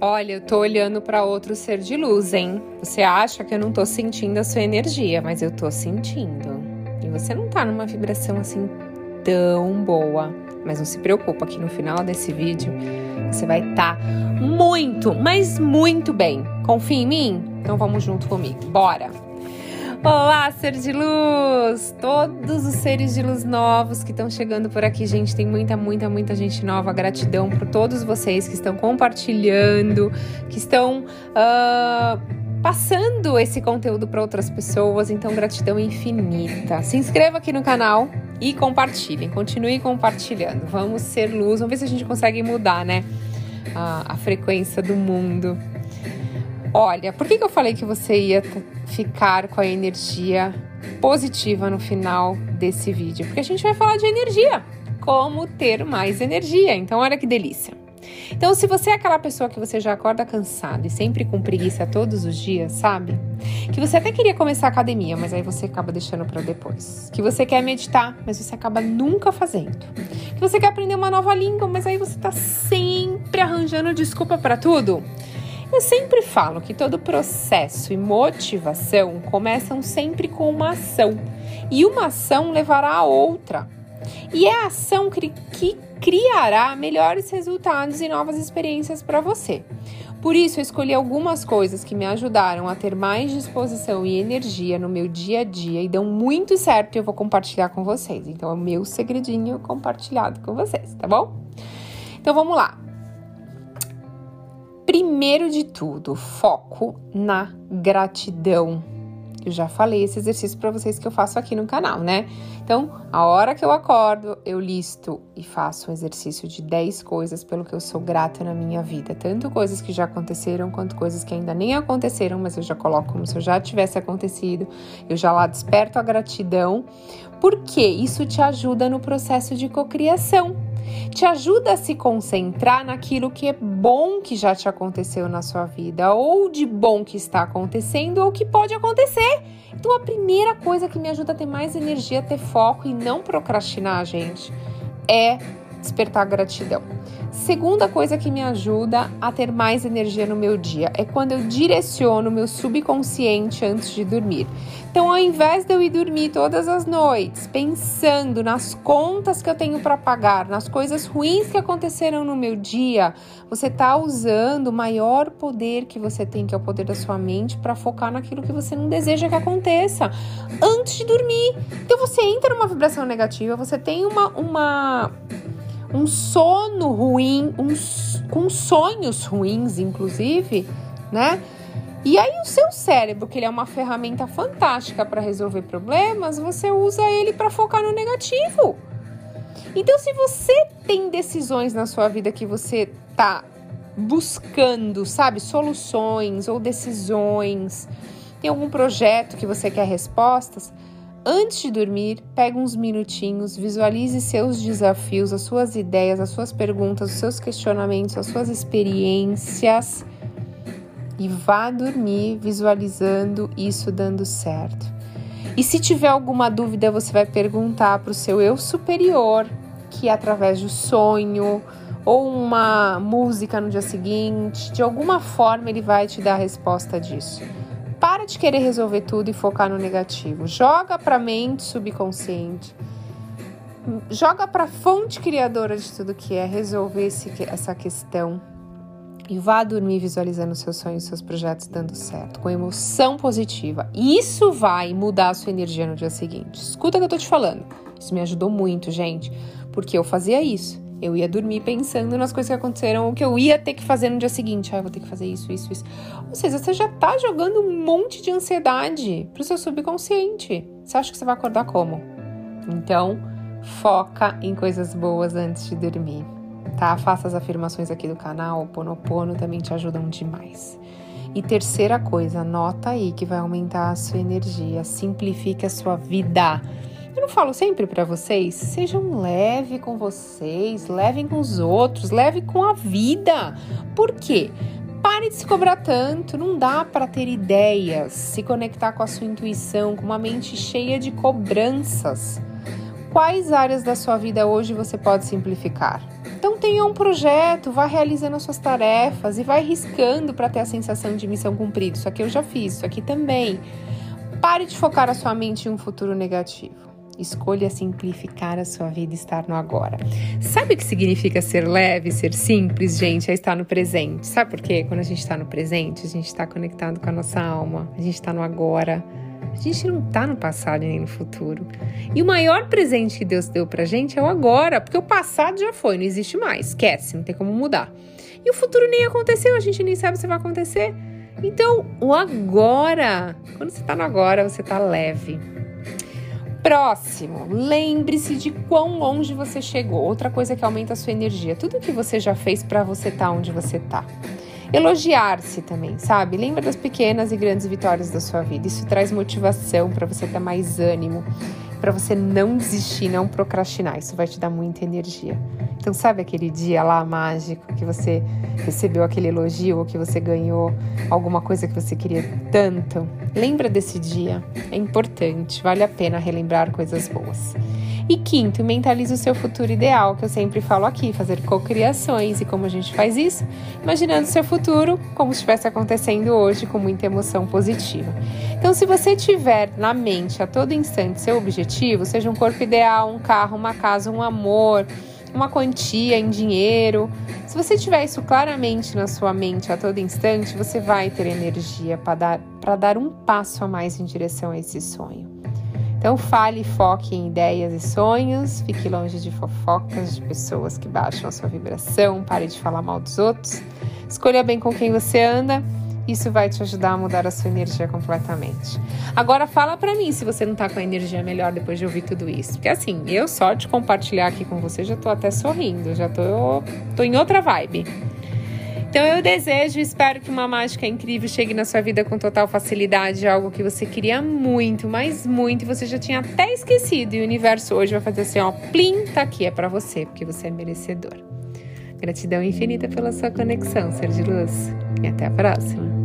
Olha, eu tô olhando para outro ser de luz, hein? Você acha que eu não tô sentindo a sua energia, mas eu tô sentindo. E você não tá numa vibração assim tão boa. Mas não se preocupa que no final desse vídeo você vai estar tá muito, mas muito bem. Confia em mim? Então vamos junto comigo. Bora! Olá, ser de luz! Todos os seres de luz novos que estão chegando por aqui, gente, tem muita, muita, muita gente nova. Gratidão por todos vocês que estão compartilhando, que estão uh, passando esse conteúdo para outras pessoas. Então, gratidão infinita. Se inscreva aqui no canal e compartilhem. Continue compartilhando. Vamos ser luz. Vamos ver se a gente consegue mudar, né? a, a frequência do mundo. Olha, por que, que eu falei que você ia ficar com a energia positiva no final desse vídeo? Porque a gente vai falar de energia, como ter mais energia. Então, olha que delícia. Então, se você é aquela pessoa que você já acorda cansado e sempre com preguiça todos os dias, sabe? Que você até queria começar a academia, mas aí você acaba deixando para depois. Que você quer meditar, mas você acaba nunca fazendo. Que você quer aprender uma nova língua, mas aí você tá sempre arranjando desculpa para tudo. Eu sempre falo que todo processo e motivação começam sempre com uma ação, e uma ação levará a outra. E é a ação que, criará melhores resultados e novas experiências para você. Por isso, eu escolhi algumas coisas que me ajudaram a ter mais disposição e energia no meu dia a dia e dão muito certo e eu vou compartilhar com vocês. Então, é o meu segredinho compartilhado com vocês, tá bom? Então, vamos lá. Primeiro de tudo, foco na gratidão eu já falei esse exercício para vocês que eu faço aqui no canal, né? Então, a hora que eu acordo, eu listo e faço um exercício de 10 coisas pelo que eu sou grata na minha vida, tanto coisas que já aconteceram quanto coisas que ainda nem aconteceram, mas eu já coloco como se eu já tivesse acontecido. Eu já lá desperto a gratidão, porque isso te ajuda no processo de cocriação te ajuda a se concentrar naquilo que é bom que já te aconteceu na sua vida, ou de bom que está acontecendo, ou que pode acontecer. Então, a primeira coisa que me ajuda a ter mais energia, ter foco e não procrastinar, gente, é despertar gratidão. Segunda coisa que me ajuda a ter mais energia no meu dia é quando eu direciono meu subconsciente antes de dormir. Então, ao invés de eu ir dormir todas as noites pensando nas contas que eu tenho para pagar, nas coisas ruins que aconteceram no meu dia, você está usando o maior poder que você tem, que é o poder da sua mente, para focar naquilo que você não deseja que aconteça antes de dormir. Então, você entra numa vibração negativa, você tem uma, uma um sono ruim, uns, com sonhos ruins, inclusive, né? E aí o seu cérebro, que ele é uma ferramenta fantástica para resolver problemas, você usa ele para focar no negativo. Então, se você tem decisões na sua vida que você tá buscando, sabe, soluções ou decisões, tem algum projeto que você quer respostas, Antes de dormir, pegue uns minutinhos, visualize seus desafios, as suas ideias, as suas perguntas, os seus questionamentos, as suas experiências e vá dormir visualizando isso dando certo. E se tiver alguma dúvida, você vai perguntar para o seu eu superior, que através do sonho ou uma música no dia seguinte, de alguma forma ele vai te dar a resposta disso. Para de querer resolver tudo e focar no negativo. Joga para a mente subconsciente. Joga para a fonte criadora de tudo que é resolver esse, essa questão. E vá dormir visualizando seus sonhos, seus projetos dando certo, com emoção positiva. Isso vai mudar a sua energia no dia seguinte. Escuta o que eu tô te falando. Isso me ajudou muito, gente, porque eu fazia isso. Eu ia dormir pensando nas coisas que aconteceram, o que eu ia ter que fazer no dia seguinte. Ah, vou ter que fazer isso, isso, isso. Ou seja, você já tá jogando um monte de ansiedade pro seu subconsciente. Você acha que você vai acordar como? Então, foca em coisas boas antes de dormir, tá? Faça as afirmações aqui do canal, o Ponopono também te ajudam demais. E terceira coisa, anota aí que vai aumentar a sua energia, simplifique a sua vida. Eu não falo sempre para vocês, sejam leve com vocês, levem com os outros, leve com a vida. Por quê? Pare de se cobrar tanto, não dá para ter ideias, se conectar com a sua intuição, com uma mente cheia de cobranças. Quais áreas da sua vida hoje você pode simplificar? Então tenha um projeto, vá realizando as suas tarefas e vai riscando para ter a sensação de missão cumprida. Isso aqui eu já fiz, isso aqui também. Pare de focar a sua mente em um futuro negativo. Escolha simplificar a sua vida e estar no agora. Sabe o que significa ser leve, ser simples, gente? É estar no presente. Sabe por quê? Quando a gente está no presente, a gente está conectado com a nossa alma, a gente está no agora. A gente não está no passado nem no futuro. E o maior presente que Deus deu pra gente é o agora, porque o passado já foi, não existe mais. Esquece, não tem como mudar. E o futuro nem aconteceu, a gente nem sabe se vai acontecer. Então, o agora, quando você está no agora, você está leve. Próximo, lembre-se de quão longe você chegou. Outra coisa que aumenta a sua energia. Tudo que você já fez para você estar tá onde você está. Elogiar-se também, sabe? Lembra das pequenas e grandes vitórias da sua vida. Isso traz motivação para você ter mais ânimo, para você não desistir, não procrastinar. Isso vai te dar muita energia. Então, sabe aquele dia lá mágico que você recebeu aquele elogio ou que você ganhou alguma coisa que você queria tanto? Lembra desse dia. É importante, vale a pena relembrar coisas boas. E quinto, mentalize o seu futuro ideal, que eu sempre falo aqui, fazer cocriações. E como a gente faz isso? Imaginando o seu futuro como se estivesse acontecendo hoje, com muita emoção positiva. Então, se você tiver na mente a todo instante seu objetivo, seja um corpo ideal, um carro, uma casa, um amor, uma quantia em dinheiro, se você tiver isso claramente na sua mente a todo instante, você vai ter energia para dar, dar um passo a mais em direção a esse sonho. Então fale e foque em ideias e sonhos, fique longe de fofocas de pessoas que baixam a sua vibração, pare de falar mal dos outros. Escolha bem com quem você anda, isso vai te ajudar a mudar a sua energia completamente. Agora fala para mim se você não tá com a energia melhor depois de ouvir tudo isso. Porque assim, eu só de compartilhar aqui com você já tô até sorrindo, já tô, tô em outra vibe. Então eu desejo espero que uma mágica incrível chegue na sua vida com total facilidade, algo que você queria muito, mas muito, e você já tinha até esquecido. E o universo hoje vai fazer assim, ó, plim, tá aqui, é para você, porque você é merecedor. Gratidão infinita pela sua conexão, ser de luz. E até a próxima.